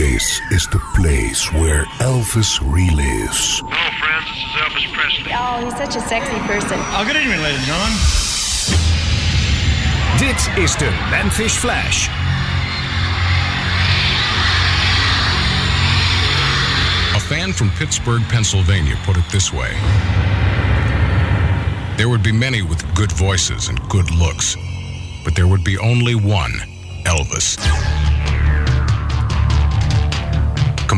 This is the place where Elvis relives. Hello, friends. This is Elvis Presley. Oh, he's such a sexy person. Oh, good evening, ladies and gentlemen. Dit is de Memphis Flash. A fan from Pittsburgh, Pennsylvania put it this way There would be many with good voices and good looks, but there would be only one Elvis.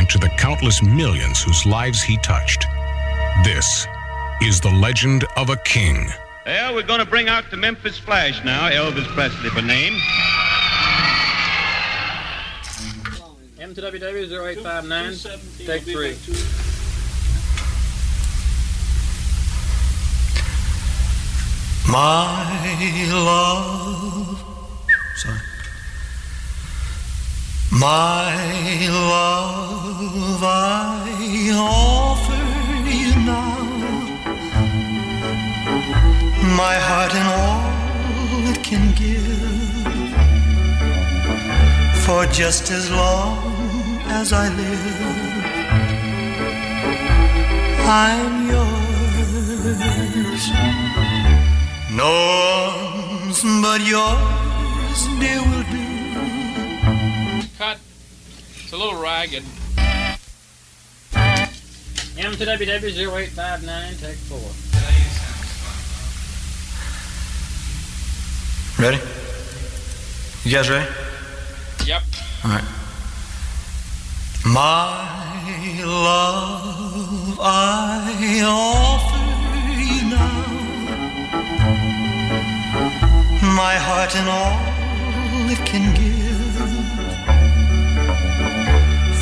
and to the countless millions whose lives he touched. This is the legend of a king. Well, we're going to bring out the Memphis Flash now, Elvis Presley for name. M to WW 0859, take three. My love. Sorry. My love, I offer you now. My heart and all it can give. For just as long as I live, I'm yours. No arms but yours, dear. Cut. It's a little ragged. M to WW 0859, take four. Ready? You guys ready? Yep. All right. My love, I offer you now. My heart and all it can give.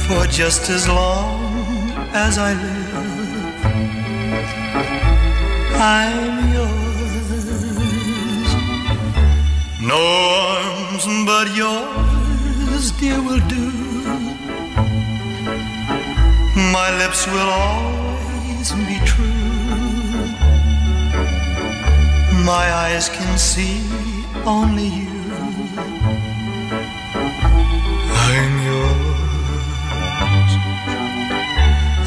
For just as long as I live, I'm yours. No arms but yours, dear, will do. My lips will always be true. My eyes can see only you.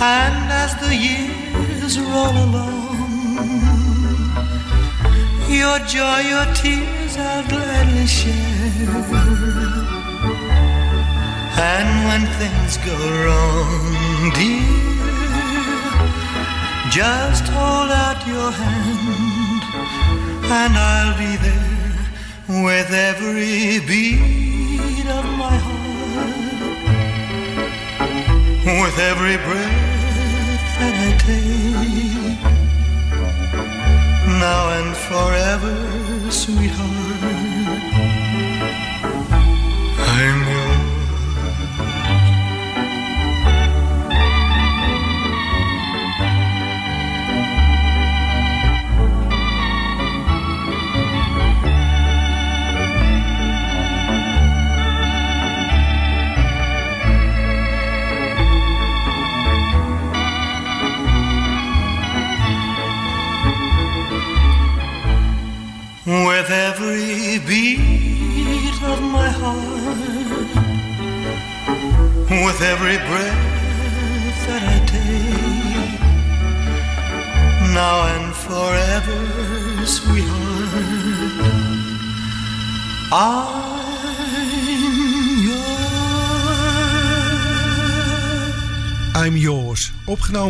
And as the years roll along, your joy, your tears I'll gladly share. And when things go wrong, dear, just hold out your hand, and I'll be there with every beat of my heart, with every breath now and forever, sweetheart.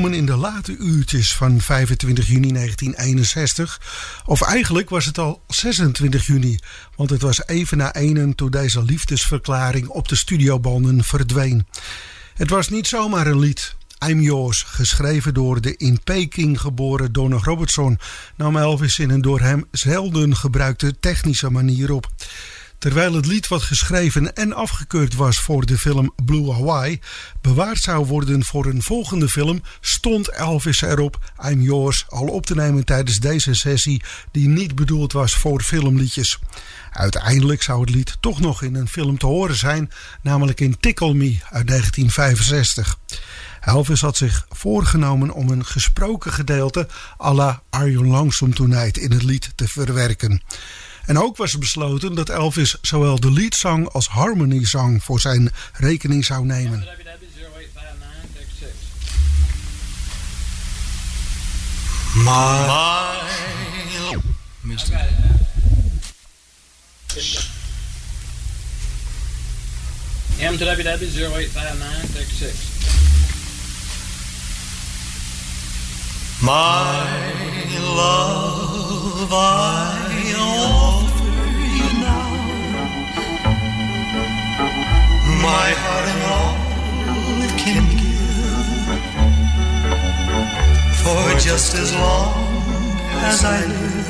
In de late uurtjes van 25 juni 1961. Of eigenlijk was het al 26 juni. Want het was even na enen toen deze liefdesverklaring op de studiobanden verdween. Het was niet zomaar een lied. I'm Yours, geschreven door de in Peking geboren Donald Robertson, nam Elvis in een door hem zelden gebruikte technische manier op. Terwijl het lied wat geschreven en afgekeurd was voor de film Blue Hawaii bewaard zou worden voor een volgende film, stond Elvis erop I'm Yours al op te nemen tijdens deze sessie die niet bedoeld was voor filmliedjes. Uiteindelijk zou het lied toch nog in een film te horen zijn, namelijk in Tickle Me uit 1965. Elvis had zich voorgenomen om een gesproken gedeelte à la Are You Lonesome Tonight in het lied te verwerken. En ook was besloten dat Elvis zowel de leadzang als harmony zang voor zijn rekening zou nemen. My, M to WW 0859, take six. my love, I my heart and all it can give. For just as long as I live,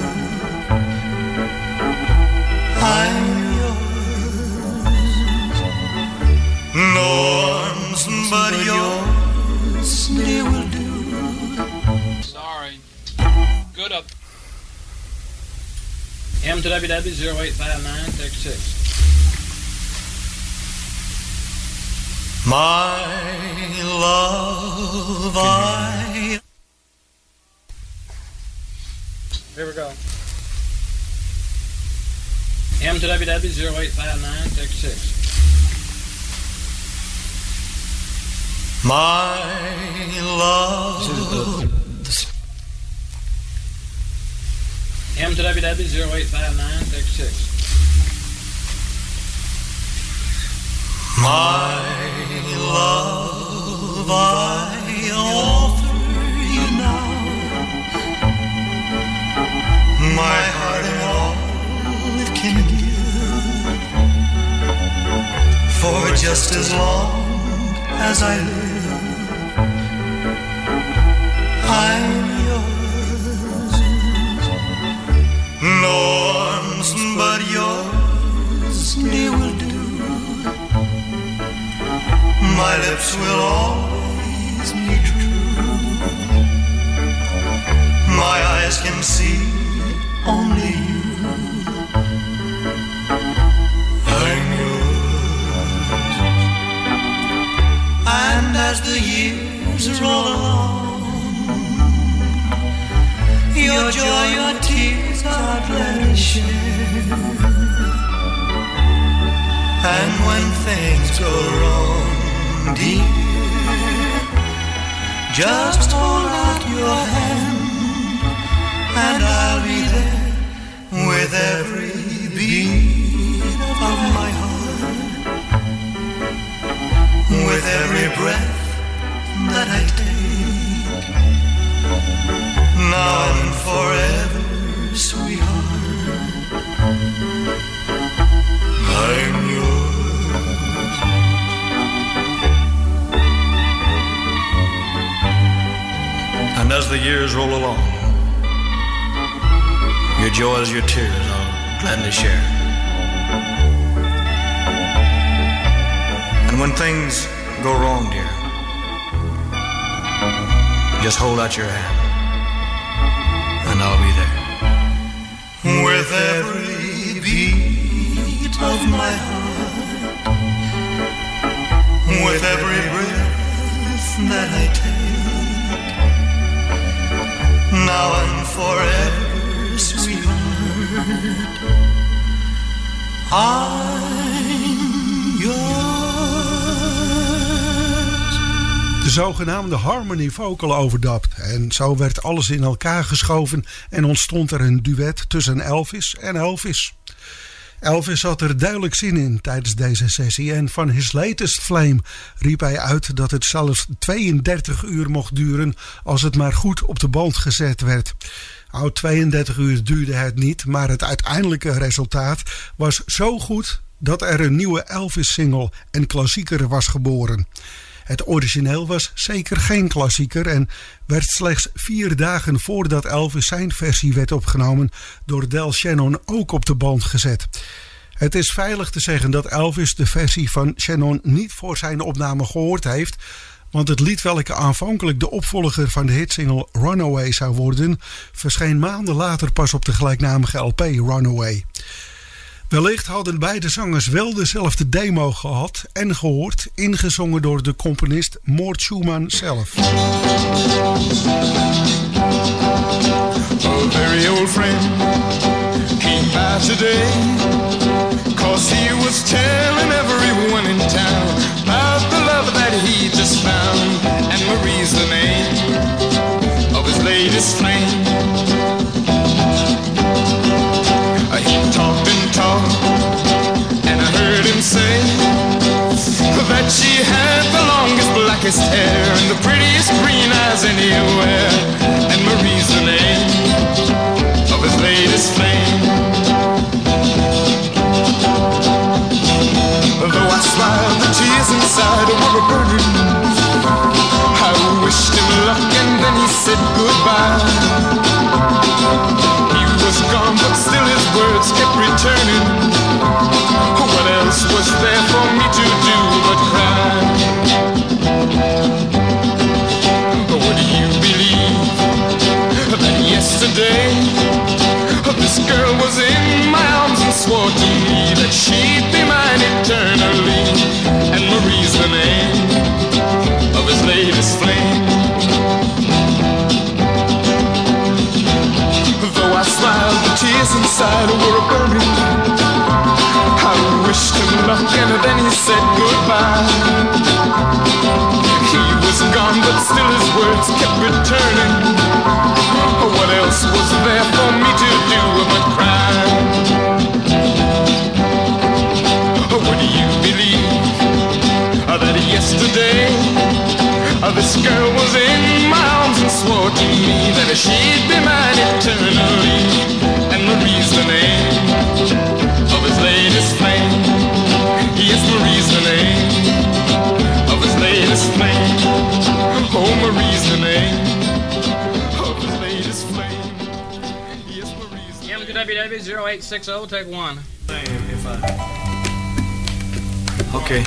I'm yours. No arms but yours, they will do. Sorry. Good up. M to WW 0859, take My love, I. Here we go. MWW085936. My love. MWW085936. Just as long as I live, I'm yours. No arms but yours they My lips will always be true. My eyes can see only you. I'm yours. And as the years roll along, your joy, your tears are gladly shared. And when things go wrong, dear, just hold out your hand and I'll be there with every beat of my heart, with every breath that I take, now and forever, sweetheart. The years roll along, your joys, your tears, I'll gladly share. And when things go wrong, dear, just hold out your hand, and I'll be there. With every beat of my heart, with every breath that I take, now and forever, sweetheart, I'm yours. De zogenaamde harmony vocal overdapt. En zo werd alles in elkaar geschoven en ontstond er een duet tussen Elvis en Elvis. Elvis had er duidelijk zin in tijdens deze sessie en van his latest flame riep hij uit dat het zelfs 32 uur mocht duren als het maar goed op de band gezet werd. Nou, 32 uur duurde het niet, maar het uiteindelijke resultaat was zo goed dat er een nieuwe Elvis-single en klassieker was geboren. Het origineel was zeker geen klassieker en werd slechts vier dagen voordat Elvis zijn versie werd opgenomen door Del Shannon ook op de band gezet. Het is veilig te zeggen dat Elvis de versie van Shannon niet voor zijn opname gehoord heeft. Want het lied welke aanvankelijk de opvolger van de hitsingle Runaway zou worden, verscheen maanden later pas op de gelijknamige LP Runaway. Wellicht hadden beide zangers wel dezelfde demo gehad en gehoord, ingezongen door de componist Mort Schumann zelf. A very old friend came by today Cause he was telling everyone in town About the love that he just found And Marie's the name of his latest flame and And I heard him say That she had the longest, blackest hair And the prettiest green eyes anywhere. And Marie's the name of his latest flame. Though I smiled, the tears inside were burning. I wished him luck and then he said goodbye words kept returning What else was there for me to do but cry? She'd be mine eternally And Marie's the name of his latest flame Yes, Marie's the name of his latest flame Oh, Marie's the name of his latest flame Yes, Marie's the MWW 0860, take one. Okay.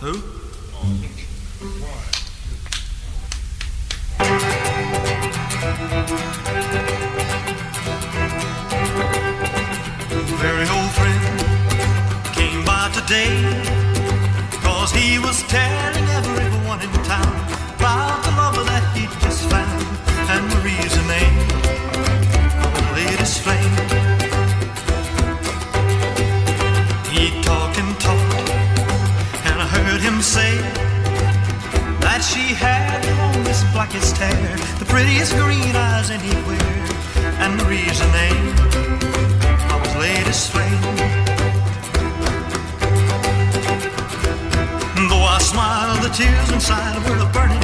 Who? I the tears inside were burning.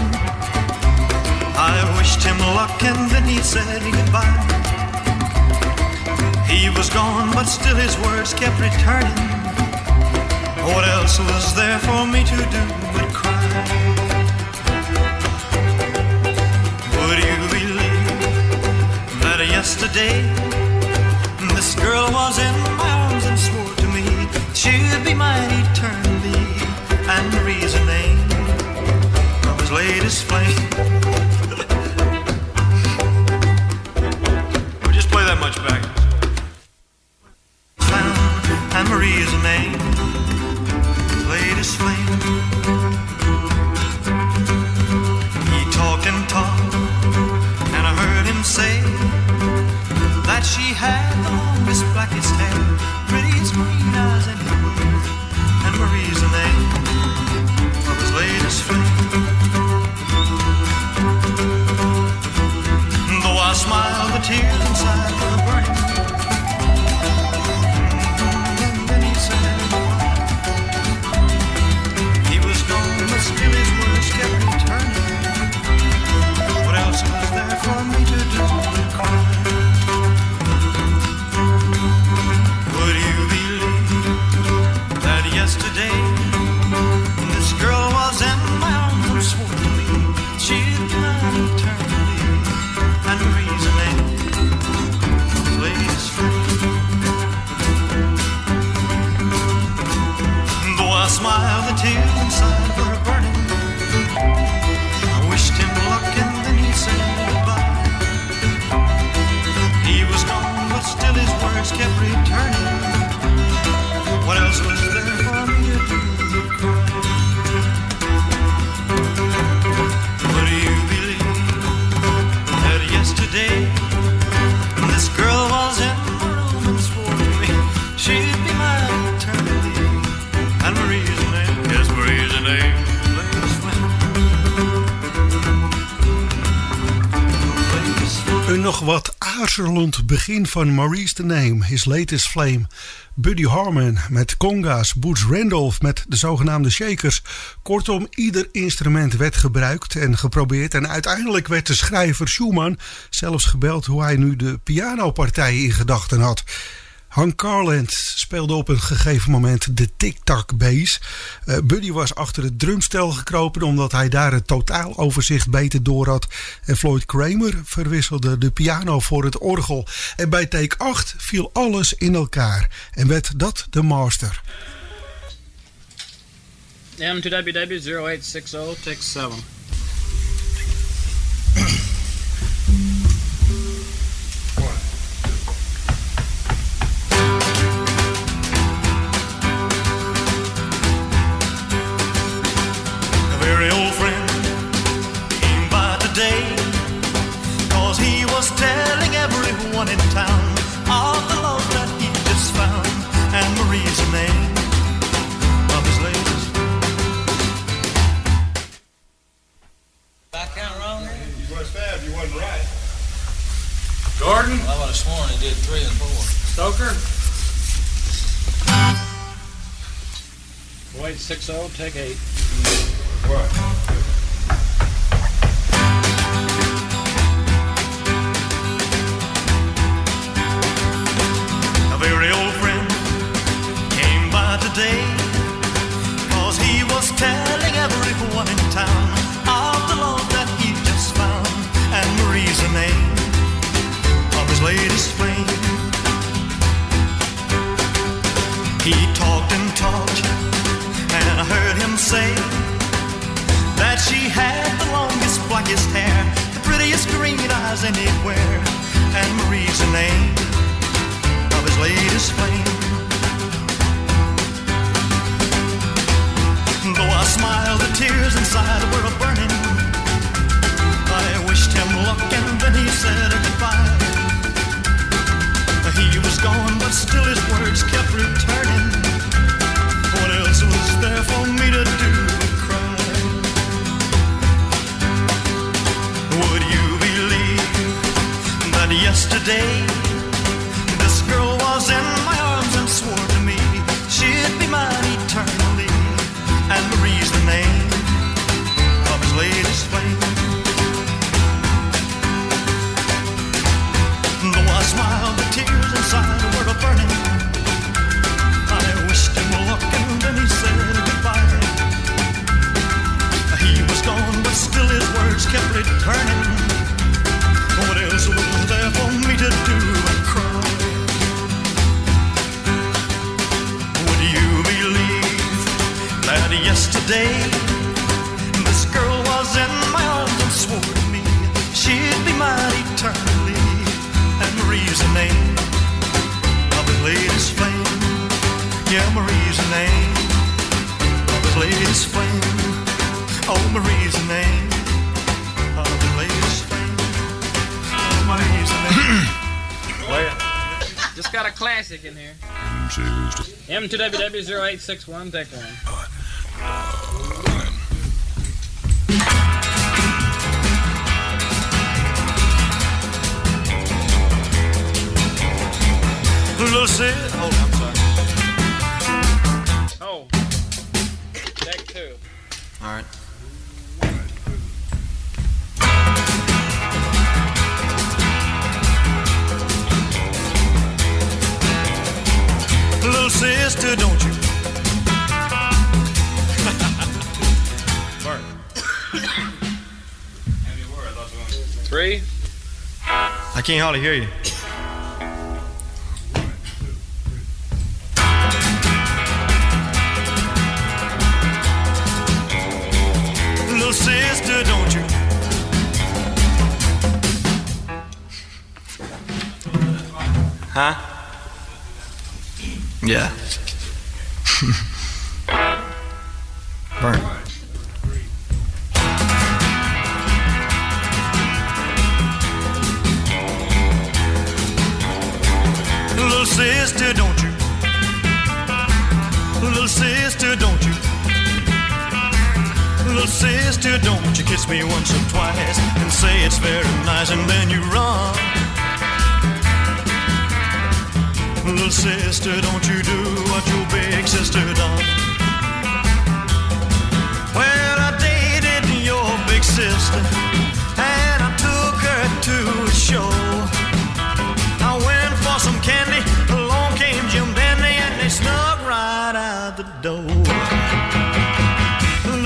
I wished him luck and then he said goodbye. He was gone, but still his words kept returning. What else was there for me to do but cry? Would you believe that yesterday this girl was in my arms and swore to me she'd be mine eternally and the reason name of his latest flame. Begin van Maurice the Name, His Latest Flame. Buddy Harman met conga's, Boots Randolph met de zogenaamde shakers. Kortom, ieder instrument werd gebruikt en geprobeerd. En uiteindelijk werd de schrijver Schumann zelfs gebeld hoe hij nu de pianopartij in gedachten had. Hank Carland speelde op een gegeven moment de tic-tac bass. Eh, Buddy was achter het drumstel gekropen omdat hij daar het totaaloverzicht beter door had. En Floyd Kramer verwisselde de piano voor het orgel. En bij take 8 viel alles in elkaar en werd dat de master. M2WW0860, take 7. very old friend came by today Cause he was telling everyone in town Of the love that he just found And Marie's the name of his latest I count wrong? You was bad, you wasn't right. Gordon? I would have sworn he did three and four. Stoker? Wait, 60, take 8. A Marie's the name of his latest flame. Oh, Marie's the name of his latest flame. Oh, Marie's the name. Just got a classic in here. M2WW0861, take 1. Little Sid. Oh, All right. Little sister, don't you? Three. I can't hardly hear you. Huh? Yeah.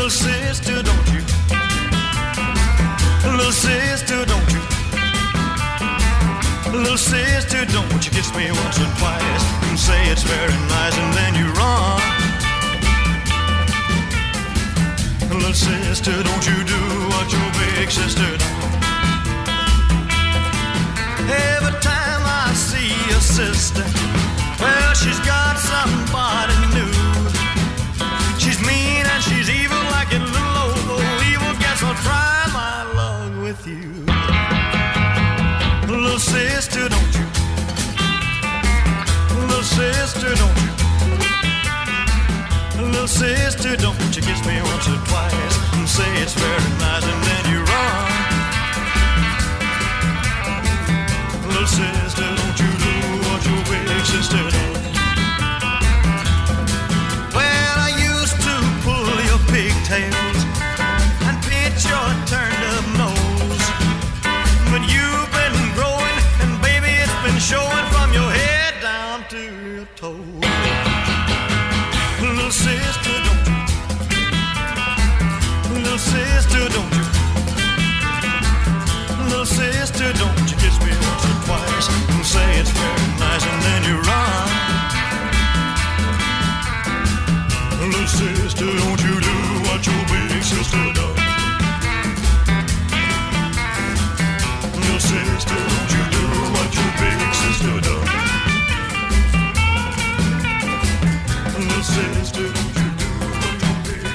Little sister, don't you? Little sister, don't you? Little sister, don't you kiss me once or twice and say it's very nice and then you run. Little sister, don't you do what your big sister done. Every time I see your sister, well, she's got somebody new. You. Little sister, don't you? Little sister, don't you? Little sister, don't you kiss me once or twice and say it's very nice and then you run. Little sister, don't you do what your big sister done? Well, I used to pull your pigtails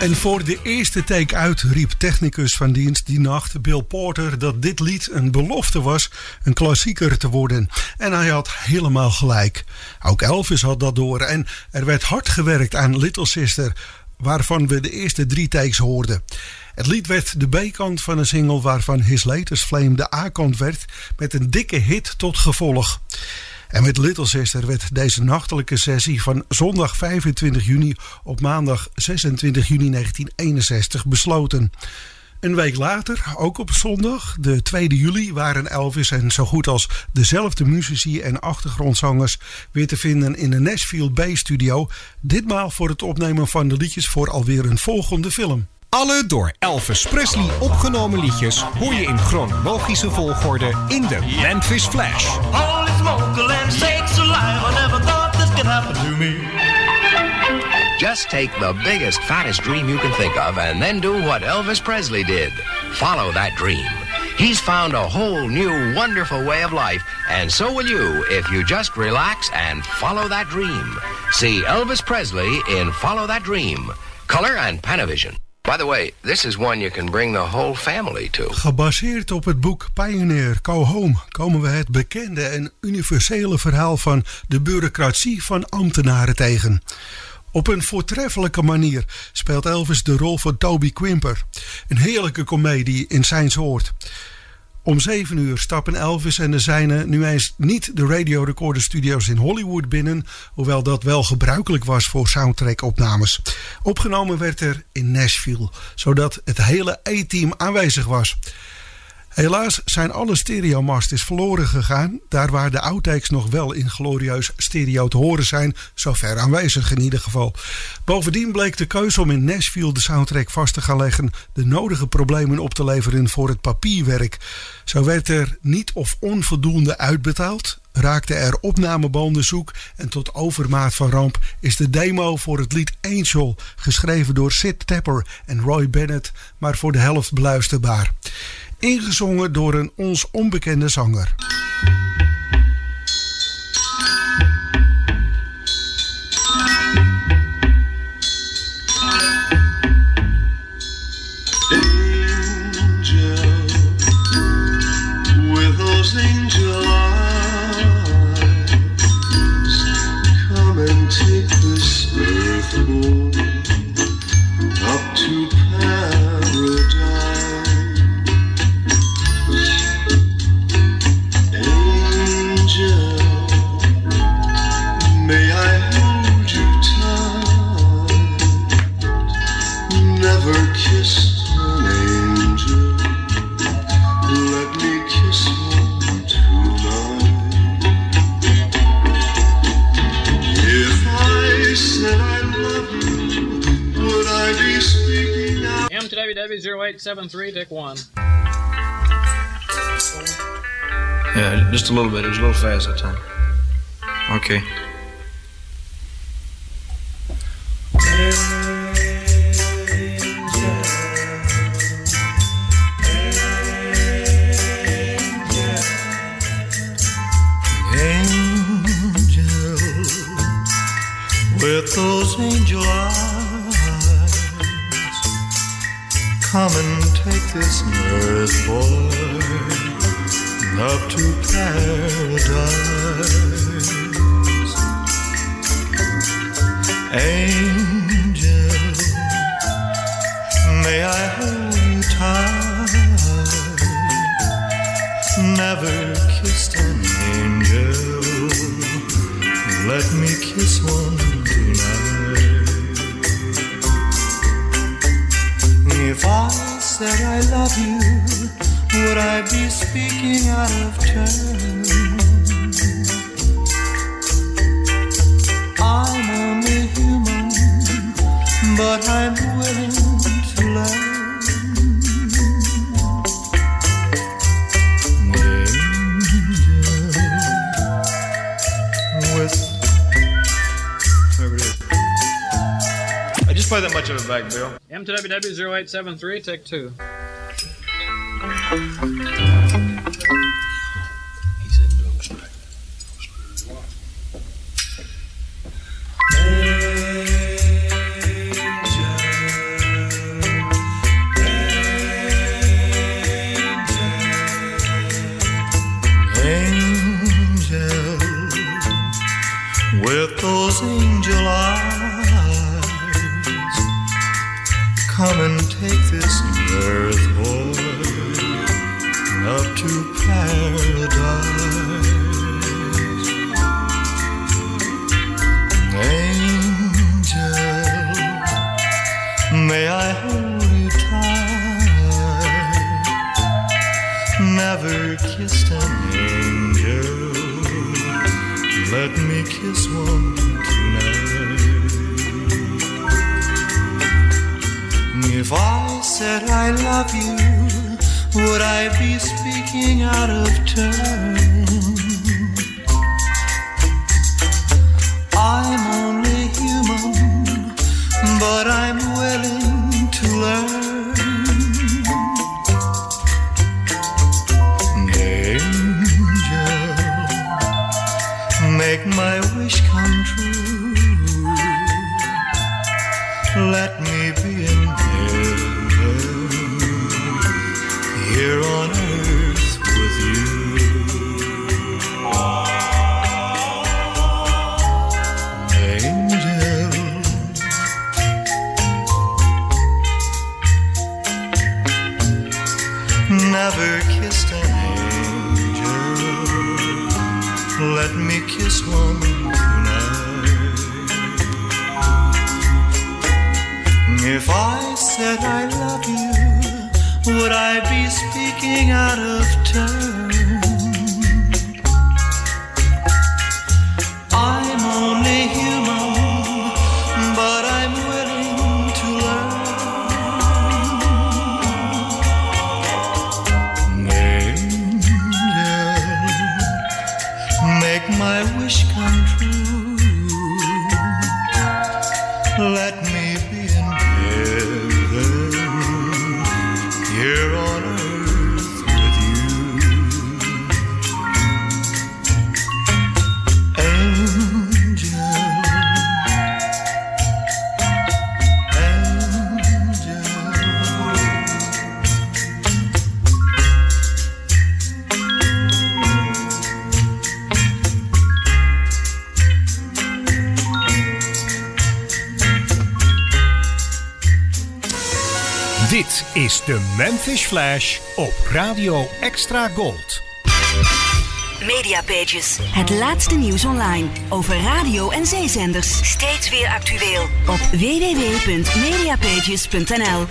En voor de eerste take uit riep technicus van dienst die nacht Bill Porter dat dit lied een belofte was een klassieker te worden. En hij had helemaal gelijk. Ook Elvis had dat door en er werd hard gewerkt aan Little Sister, waarvan we de eerste drie takes hoorden. Het lied werd de B-kant van een single waarvan His Latest Flame de A-kant werd met een dikke hit tot gevolg. En met Little Sister werd deze nachtelijke sessie van zondag 25 juni op maandag 26 juni 1961 besloten. Een week later, ook op zondag, de 2 juli, waren Elvis en zo goed als dezelfde muzici en achtergrondzangers weer te vinden in de Nashville Bay Studio. Ditmaal voor het opnemen van de liedjes voor alweer een volgende film. Alle door Elvis Presley opgenomen liedjes hoor je in chronologische volgorde in de Memphis Flash. Smoke, alive, I never thought this could happen to me. Just take the biggest, fattest dream you can think of and then do what Elvis Presley did. Follow that dream. He's found a whole new, wonderful way of life, and so will you if you just relax and follow that dream. See Elvis Presley in Follow That Dream. Color and Panavision. By the way, this is one you can bring the whole family to. Gebaseerd op het boek Pioneer Go Home komen we het bekende en universele verhaal van de bureaucratie van ambtenaren tegen. Op een voortreffelijke manier speelt Elvis de rol van Toby Quimper. Een heerlijke komedie in zijn soort. Om 7 uur stappen Elvis en de zijnen nu eens niet de Radio Recorder Studios in Hollywood binnen, hoewel dat wel gebruikelijk was voor soundtrack-opnames. Opgenomen werd er in Nashville, zodat het hele A-team aanwezig was. Helaas zijn alle stereomasters verloren gegaan, daar waar de outtakes nog wel in glorieus stereo te horen zijn, zover aanwezig in ieder geval. Bovendien bleek de keuze om in Nashville de soundtrack vast te gaan leggen de nodige problemen op te leveren voor het papierwerk. Zo werd er niet of onvoldoende uitbetaald, raakte er opnamebanden zoek en tot overmaat van ramp is de demo voor het lied Angel, geschreven door Sid Tapper en Roy Bennett, maar voor de helft beluisterbaar. Ingezongen door een ons onbekende zanger. www0873, Dick 1. Yeah, just a little bit. It was a little fast that time. Okay. with those angel eyes. Come and take this earth boy up to paradise. Angel, may I hold you tight? Never kissed an angel. Let me kiss one If I said I love you, would I be speaking out of turn? I'm only human, but I'm willing to learn. Angel, with. I just play that much of it back, Bill. M to WW0873, take two. If I said I love you, would I be speaking out of turn? Dit is de Memphis Flash op Radio Extra Gold. Mediapages. Het laatste nieuws online over radio en zeezenders. Steeds weer actueel op www.mediapages.nl.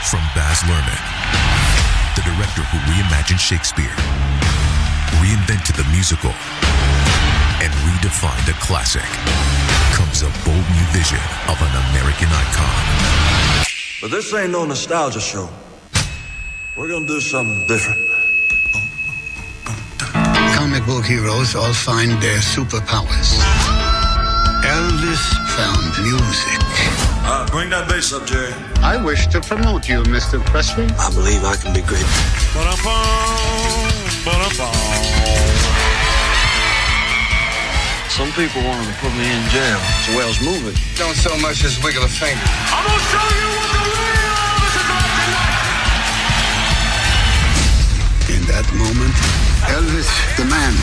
From Baz Luhrmann, the director who reimagined Shakespeare, reinvented the musical, and redefined a classic, comes a bold new vision of an American icon. But this ain't no nostalgia show. We're gonna do something different. Comic book heroes all find their superpowers. Elvis found music. Uh, bring that bass up, Jerry. I wish to promote you, Mr. Presley. I believe I can be great. Some people wanted to put me in jail. It's a Wells movie. Don't so much as wiggle a finger. I'm gonna show you In that moment, Elvis, the man,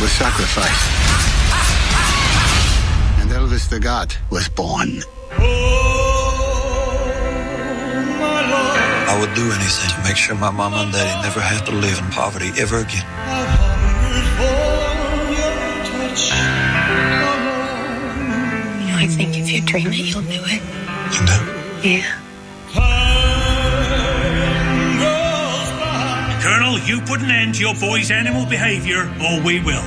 was sacrificed. And Elvis, the God, was born. I would do anything to make sure my mama and daddy never have to live in poverty ever again. I think if you dream it, you'll do it. You do? Yeah. Colonel, you put an end to your boy's animal behavior, or we will.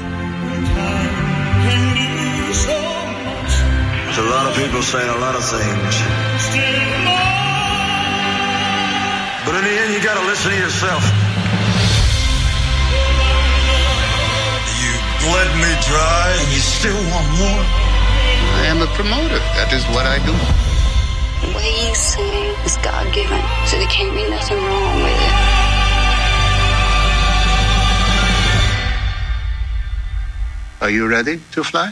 There's a lot of people saying a lot of things. But in the end, you gotta listen to yourself. You bled me dry and you still want more? I am a promoter. That is what I do. The way you sing is God given, so there can't be nothing wrong with it. Are you ready to fly?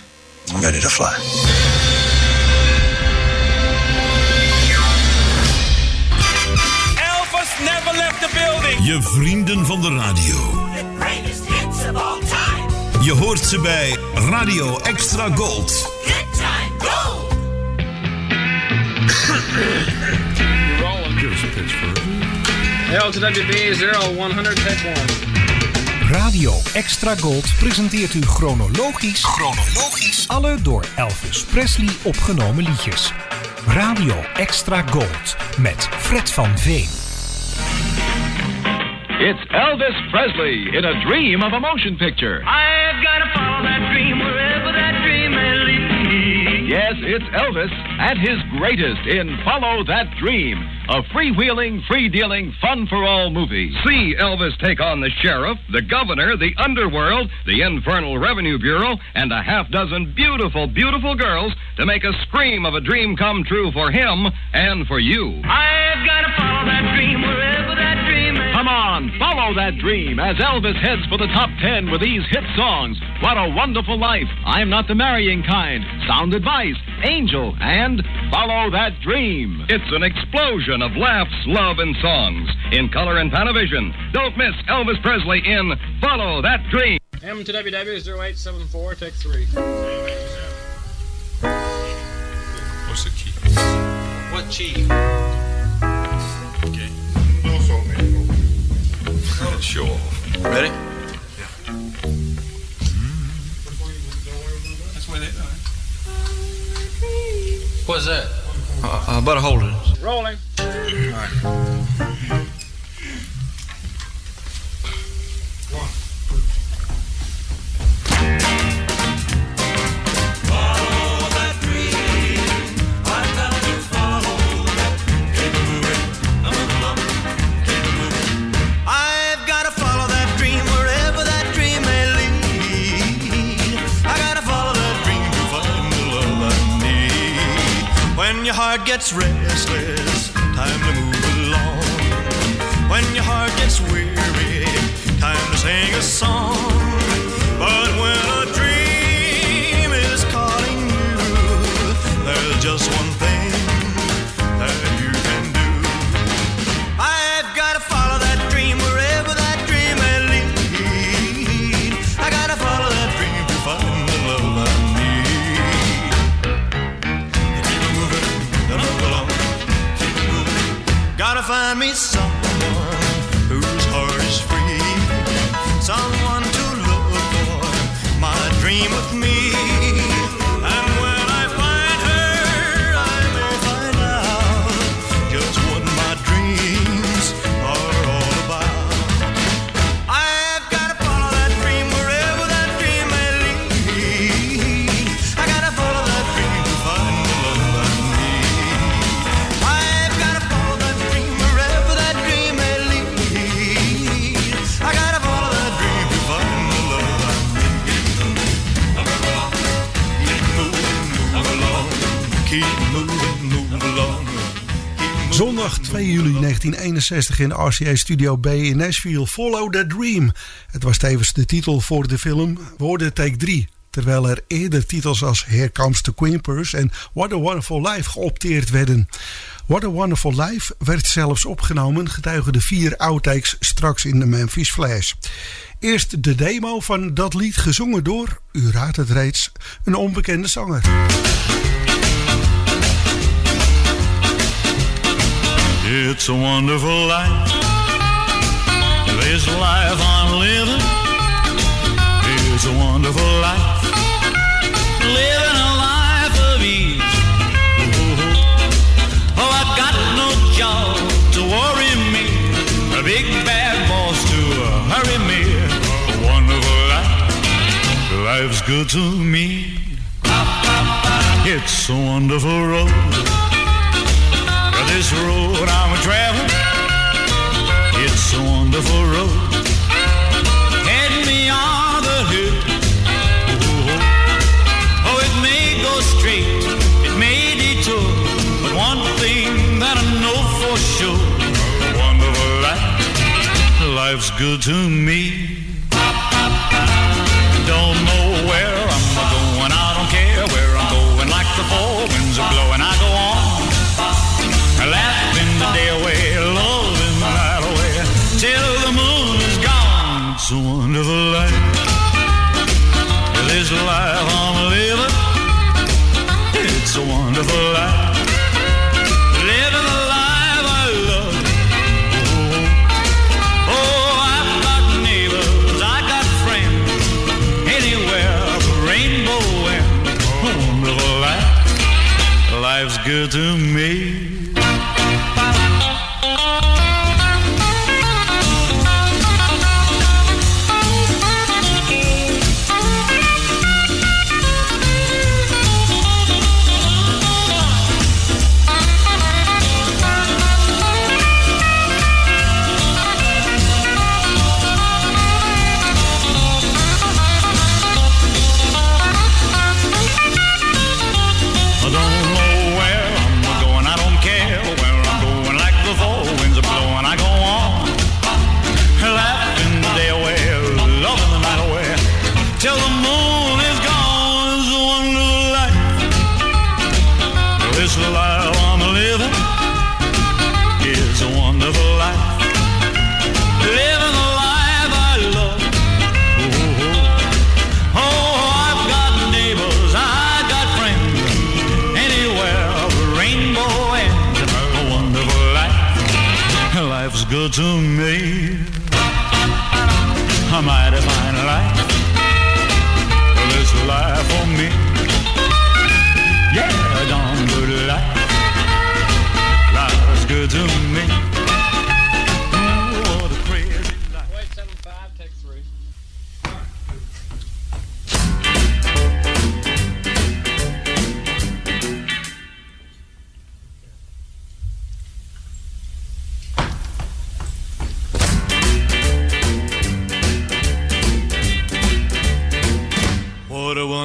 I'm ready to fly. Elvis never left the building. Je vrienden van de radio. Greatest hits of all time. Je hoort ze bij Radio Extra Gold. Good time gold. Give us a pitch for L to WB 0100 take 1. Radio Extra Gold presenteert u chronologisch, chronologisch alle door Elvis Presley opgenomen liedjes. Radio Extra Gold met Fred van Veen. It's Elvis Presley in a dream of a motion picture. I've got to follow that dream Yes, it's Elvis at his greatest in Follow That Dream, a freewheeling, free dealing, fun for all movie. See Elvis take on the sheriff, the governor, the underworld, the Infernal Revenue Bureau, and a half dozen beautiful, beautiful girls to make a scream of a dream come true for him and for you. I've got to follow that dream wherever Come on, follow that dream as Elvis heads for the top 10 with these hit songs. What a Wonderful Life, I'm Not the Marrying Kind, Sound Advice, Angel, and Follow That Dream. It's an explosion of laughs, love, and songs in color and Panavision. Don't miss Elvis Presley in Follow That Dream. M to WW 0874 take 3. What's the key? What chief? Show off. Ready? That's where they are. What's that? Uh, I better hold it. Rolling. I've your Zondag 2 juli 1961 in RCA Studio B in Nashville. Follow the Dream. Het was tevens de titel voor de film Woorden Take 3. Terwijl er eerder titels als Here Comes the Quimpers en What a Wonderful Life geopteerd werden. What a Wonderful Life werd zelfs opgenomen, getuigen de vier outtakes straks in de Memphis Flash. Eerst de demo van dat lied gezongen door, u raadt het reeds, een onbekende zanger. It's a wonderful life. This life I'm living is a wonderful life. Living a life of ease. Oh, oh I got no job to worry me. A big bad boss to hurry me. A wonderful life. Life's good to me. It's a wonderful road. This road I'm traveling, it's a wonderful road. Me on the hill. Oh, oh, oh, it may go straight, it may detour, but one thing that I know for sure, wonderful life, life's good to me. To me.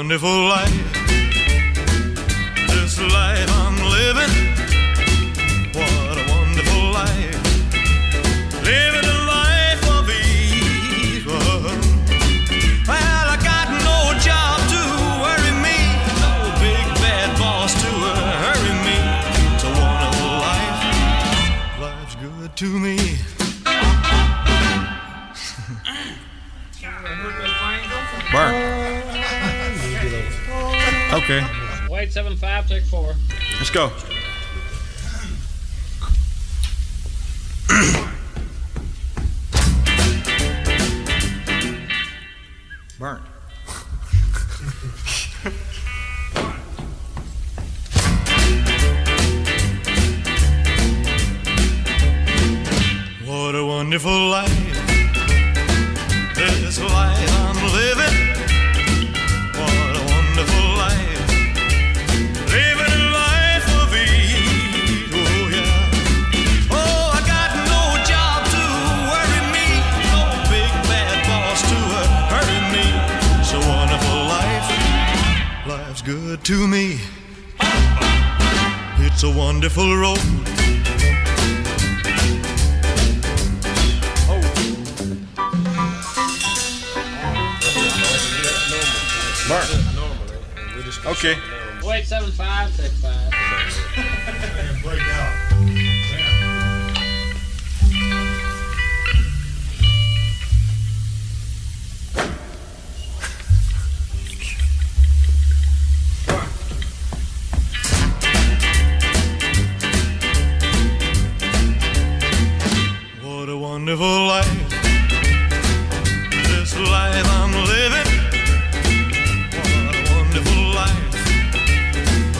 Wonderful life. This life I'm living. What a wonderful life. Living a life of ease. Well, I got no job to worry me. No big bad boss to hurry me. It's a wonderful life. Life's good to me. Okay, Wait, seven five, take four. let's go. wonderful life. This life I'm living. What a wonderful life.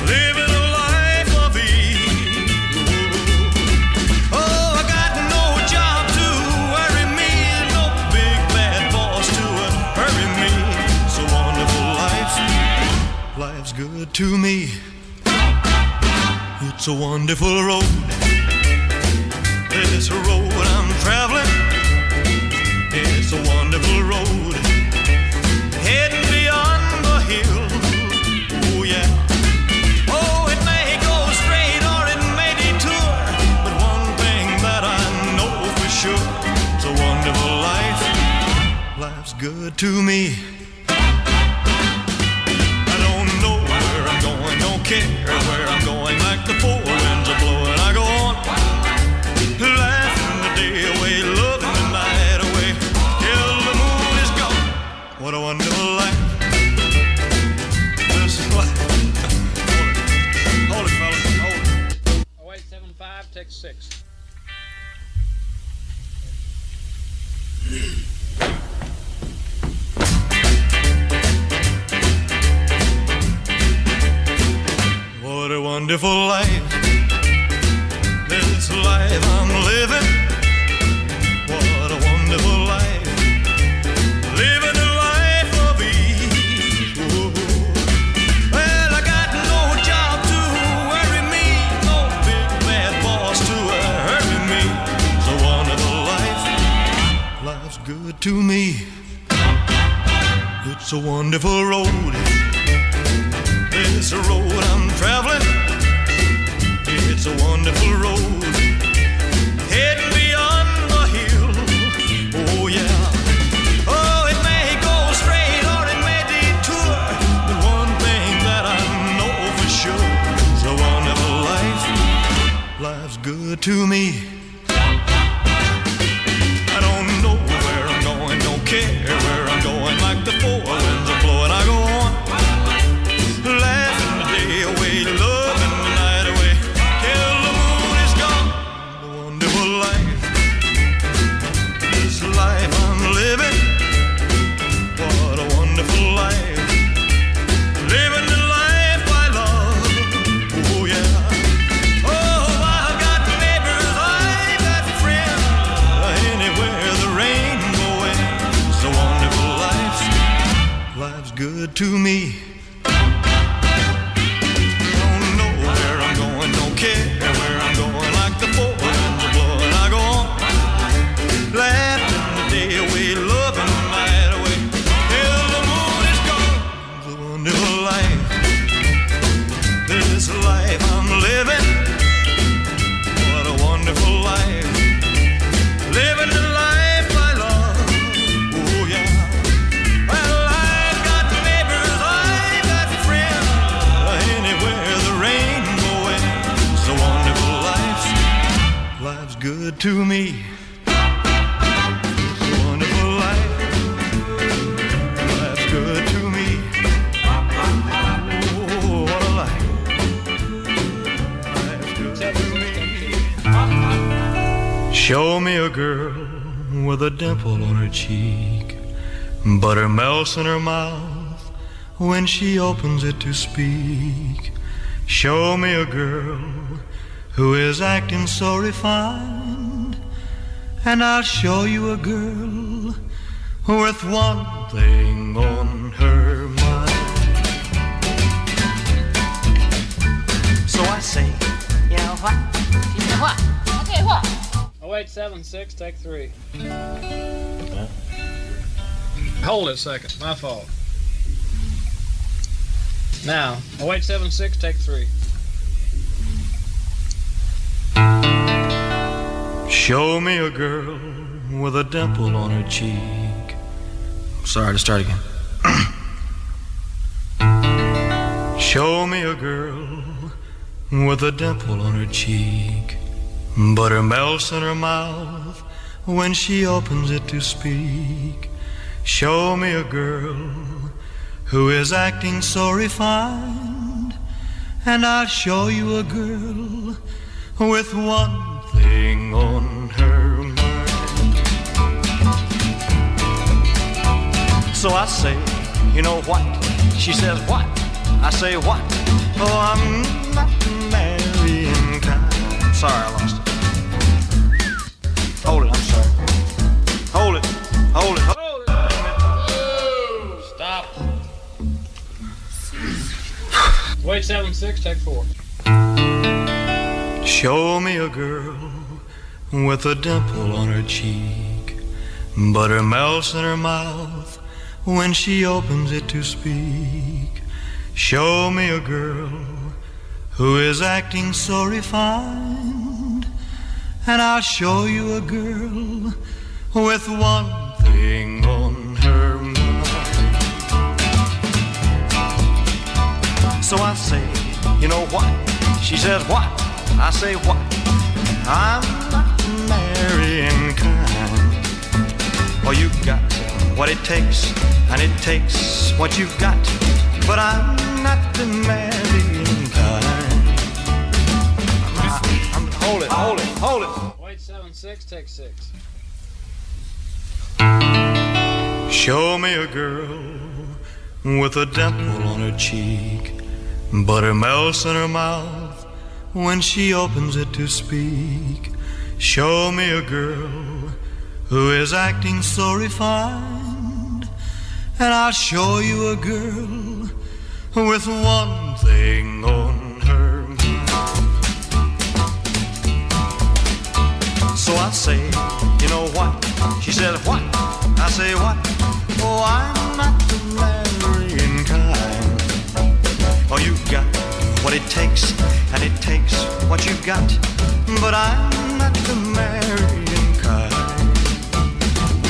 Living a life of ease. Oh, I got no job to worry me. No big bad boss to me. So wonderful life. Life's good to me. It's a wonderful road. to me. to me. Cheek. Butter melts in her mouth when she opens it to speak. Show me a girl who is acting so refined, and I'll show you a girl with one thing on her mind. So I say, You know what? You know what? Okay, what? 0876, take three. Hold it a second. My fault. Now, 0876, take three. Show me a girl with a dimple on her cheek. Sorry to start again. Show me a girl with a dimple on her cheek. Butter melts in her mouth when she opens it to speak. Show me a girl who is acting so refined, and I'll show you a girl with one thing on her mind. So I say, you know what? She says, what? I say, what? Oh, I'm not marrying kind. Sorry, I lost it. Hold it, I'm sorry. Hold it, hold it, hold Stop. Wait seven six, take four. Show me a girl with a dimple on her cheek. Butter melts in her mouth when she opens it to speak. Show me a girl who is acting so refined, and I'll show you a girl with one thing on So I say, you know what? She says, what? I say, what? I'm not marrying kind. Oh, you've got what it takes, and it takes what you've got. But I'm not the marrying kind. I'm, I'm, hold it, hold it, hold it. Wait seven six, take six. Show me a girl with a dimple on her cheek. Butter melts in her mouth when she opens it to speak. Show me a girl who is acting so refined, and I'll show you a girl with one thing on her mind. So I say, you know what? She said, what? I say, what? Oh, I'm not the. Oh, you got what it takes, and it takes what you've got. But I'm not the marrying kind.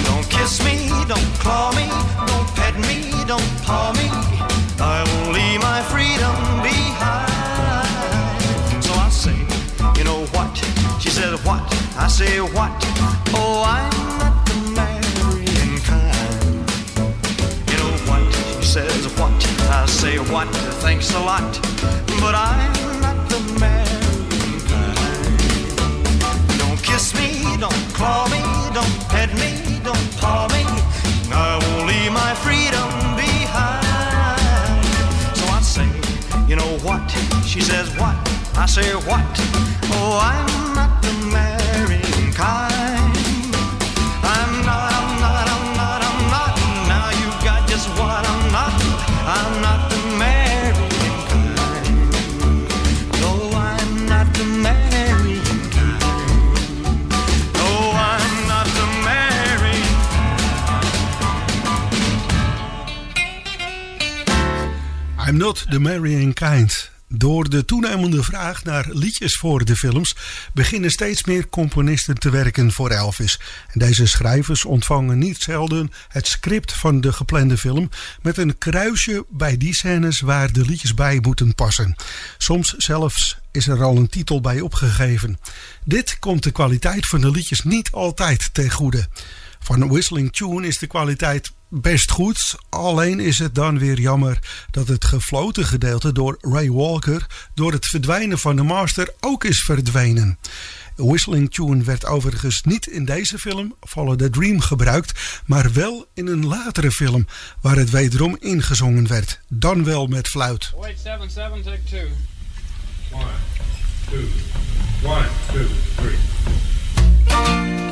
Don't kiss me, don't claw me, don't pet me, don't paw me. I will leave my freedom behind. So I say, you know what? She said, what? I say, what? Oh, I'm not says, what? I say, what? Thanks a lot. But I'm not the marrying kind. Don't kiss me, don't claw me, don't pet me, don't paw me. I won't leave my freedom behind. So I say, you know what? She says, what? I say, what? Oh, I'm not the marrying kind. Not the marrying kind. Door de toenemende vraag naar liedjes voor de films beginnen steeds meer componisten te werken voor Elvis. En deze schrijvers ontvangen niet zelden het script van de geplande film met een kruisje bij die scènes waar de liedjes bij moeten passen. Soms zelfs is er al een titel bij opgegeven. Dit komt de kwaliteit van de liedjes niet altijd ten goede. Van Whistling Tune is de kwaliteit best goed. Alleen is het dan weer jammer dat het gefloten gedeelte door Ray Walker door het verdwijnen van de master ook is verdwenen. Whistling Tune werd overigens niet in deze film Follow the Dream gebruikt, maar wel in een latere film waar het wederom ingezongen werd, dan wel met fluit. 2. 1 2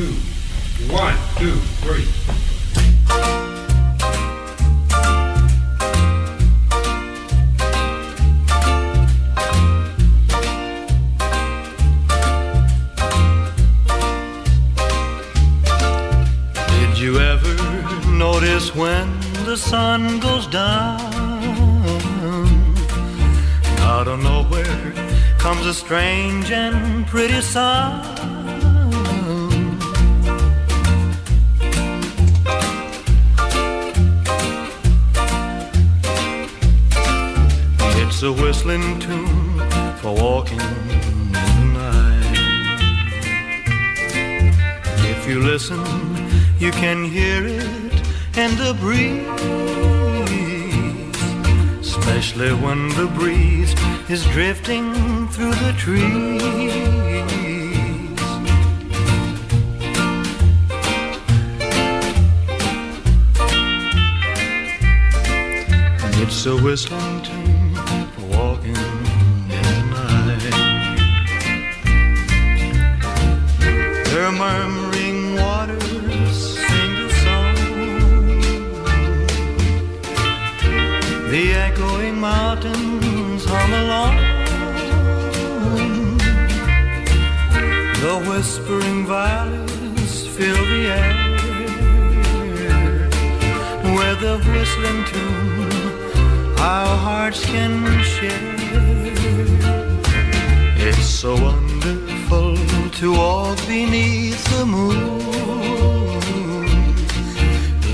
two, one, two, three. Did you ever notice when the sun goes down? Out of nowhere comes a strange and pretty sound. Can hear it in the breeze, especially when the breeze is drifting through the trees. And It's a whistling hearts can share. It's so wonderful to walk beneath the moon,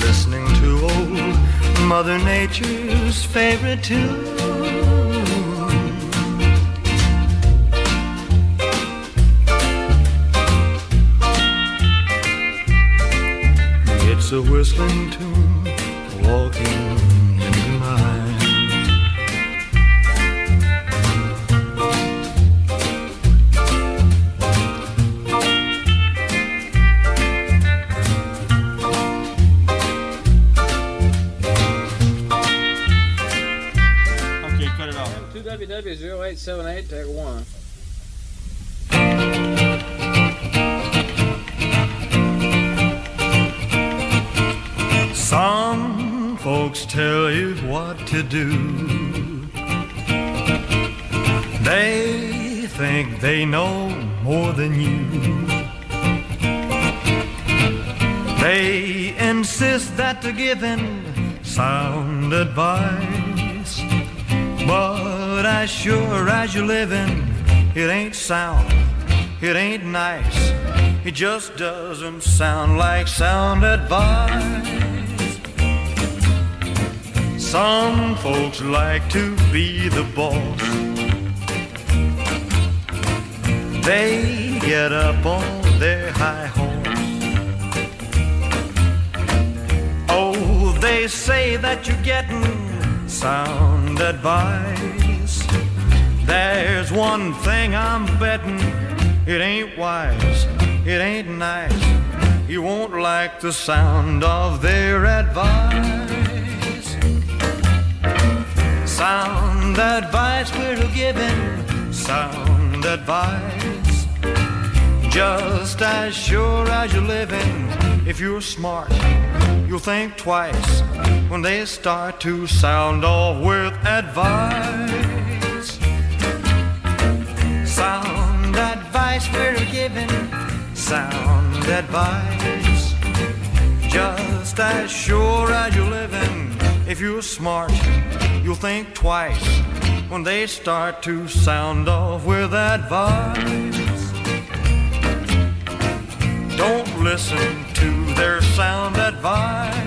listening to old Mother Nature's favorite tune. It's a whistling tune 2WW0878, take 1. Some folks tell you what to do. They think they know more than you. They insist that they're giving sound advice. But as sure as you're living, it ain't sound, it ain't nice. It just doesn't sound like sound advice. Some folks like to be the boss. They get up on their high horse. Oh, they say that you're getting sound advice. There's one thing I'm betting it ain't wise, it ain't nice. You won't like the sound of their advice. Sound advice we're giving, sound advice. Just as sure as you're living, if you're smart, you'll think twice when they start to sound off with advice. Sound advice. Just as sure as you're living, if you're smart, you'll think twice when they start to sound off with advice. Don't listen to their sound advice.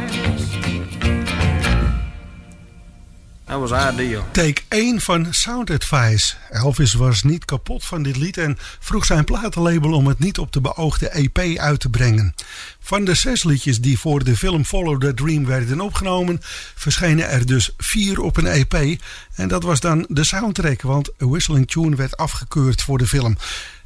That was ideal. Take 1 van Sound Advice. Elvis was niet kapot van dit lied en vroeg zijn platenlabel om het niet op de beoogde EP uit te brengen. Van de zes liedjes die voor de film Follow the Dream werden opgenomen, verschenen er dus vier op een EP. En dat was dan de soundtrack, want A Whistling Tune werd afgekeurd voor de film.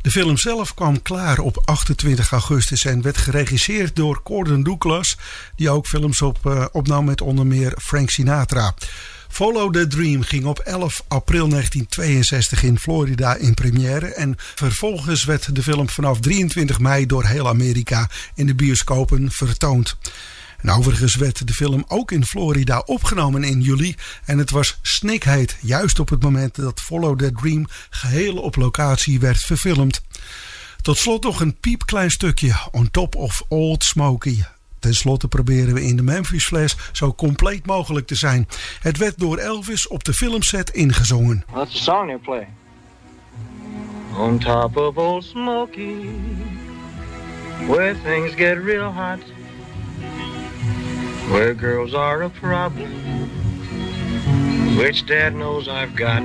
De film zelf kwam klaar op 28 augustus en werd geregisseerd door Gordon Douglas, die ook films op, uh, opnam met onder meer Frank Sinatra. Follow the Dream ging op 11 april 1962 in Florida in première. En vervolgens werd de film vanaf 23 mei door heel Amerika in de bioscopen vertoond. En overigens werd de film ook in Florida opgenomen in juli. En het was snikheet, juist op het moment dat Follow the Dream geheel op locatie werd verfilmd. Tot slot nog een piepklein stukje On Top of Old Smoky. Ten slotte proberen we in de Memphis Flash zo compleet mogelijk te zijn. Het werd door Elvis op de filmset ingezongen. That's the song they play. On top of Old Smoky, where things get real hot, where girls are a problem, which dad knows I've got.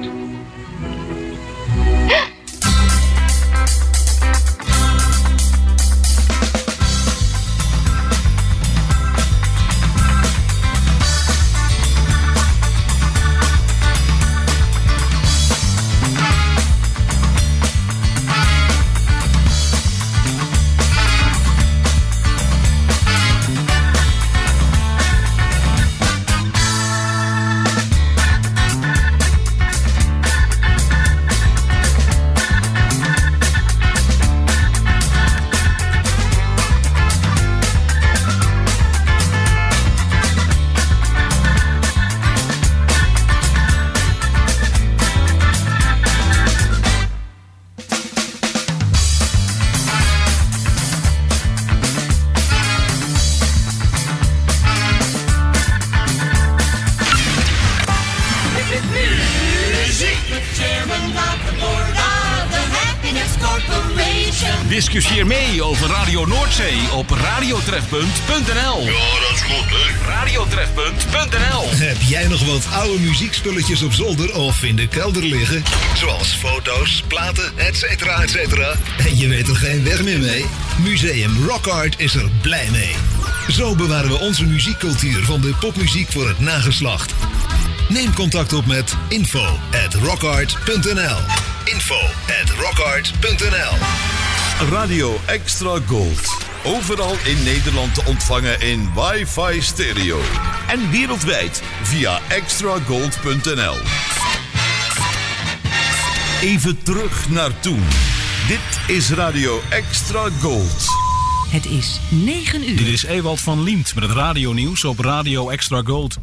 radiotrefpunt.nl. Ja, dat is goed, hè? Radiotrefpunt.nl. Heb jij nog wat oude muziekspulletjes op zolder of in de kelder liggen? Zoals foto's, platen, etc. etcetera. En je weet er geen weg meer mee? Museum Rock Art is er blij mee. Zo bewaren we onze muziekcultuur van de popmuziek voor het nageslacht. Neem contact op met info at rockart.nl info at rockart.nl Radio Extra Gold. Overal in Nederland te ontvangen in wifi stereo. En wereldwijd via extragold.nl. Even terug naar toen. Dit is Radio Extra Gold. Het is 9 uur. Dit is Ewald van Liemt met het radionieuws op Radio Extra Gold.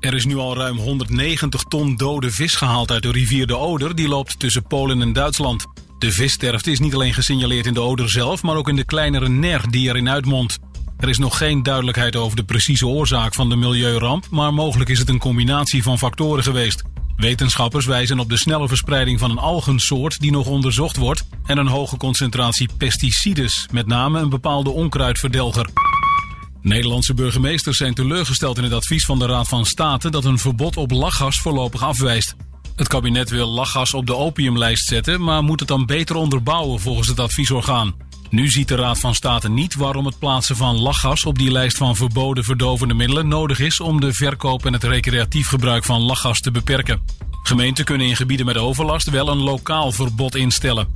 Er is nu al ruim 190 ton dode vis gehaald uit de rivier de Oder, die loopt tussen Polen en Duitsland. De vissterfte is niet alleen gesignaleerd in de Oder zelf, maar ook in de kleinere ner die erin uitmondt. Er is nog geen duidelijkheid over de precieze oorzaak van de milieuramp, maar mogelijk is het een combinatie van factoren geweest. Wetenschappers wijzen op de snelle verspreiding van een algensoort die nog onderzocht wordt en een hoge concentratie pesticides, met name een bepaalde onkruidverdelger. Nederlandse burgemeesters zijn teleurgesteld in het advies van de Raad van State dat een verbod op lachgas voorlopig afwijst. Het kabinet wil lachgas op de opiumlijst zetten, maar moet het dan beter onderbouwen volgens het adviesorgaan. Nu ziet de Raad van State niet waarom het plaatsen van lachgas op die lijst van verboden verdovende middelen nodig is om de verkoop en het recreatief gebruik van lachgas te beperken. Gemeenten kunnen in gebieden met overlast wel een lokaal verbod instellen.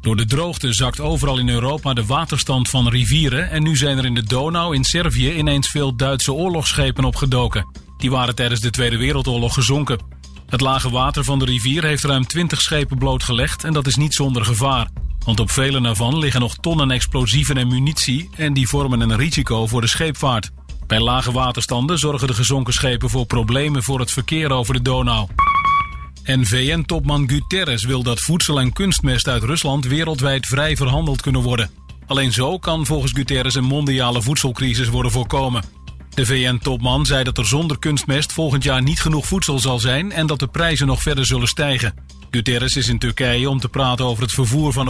Door de droogte zakt overal in Europa de waterstand van rivieren en nu zijn er in de Donau in Servië ineens veel Duitse oorlogsschepen opgedoken. Die waren tijdens de Tweede Wereldoorlog gezonken. Het lage water van de rivier heeft ruim 20 schepen blootgelegd en dat is niet zonder gevaar. Want op vele daarvan liggen nog tonnen explosieven en munitie en die vormen een risico voor de scheepvaart. Bij lage waterstanden zorgen de gezonken schepen voor problemen voor het verkeer over de Donau. En VN-topman Guterres wil dat voedsel en kunstmest uit Rusland wereldwijd vrij verhandeld kunnen worden. Alleen zo kan volgens Guterres een mondiale voedselcrisis worden voorkomen. De VN-topman zei dat er zonder kunstmest volgend jaar niet genoeg voedsel zal zijn en dat de prijzen nog verder zullen stijgen. Guterres is in Turkije om te praten over het vervoer van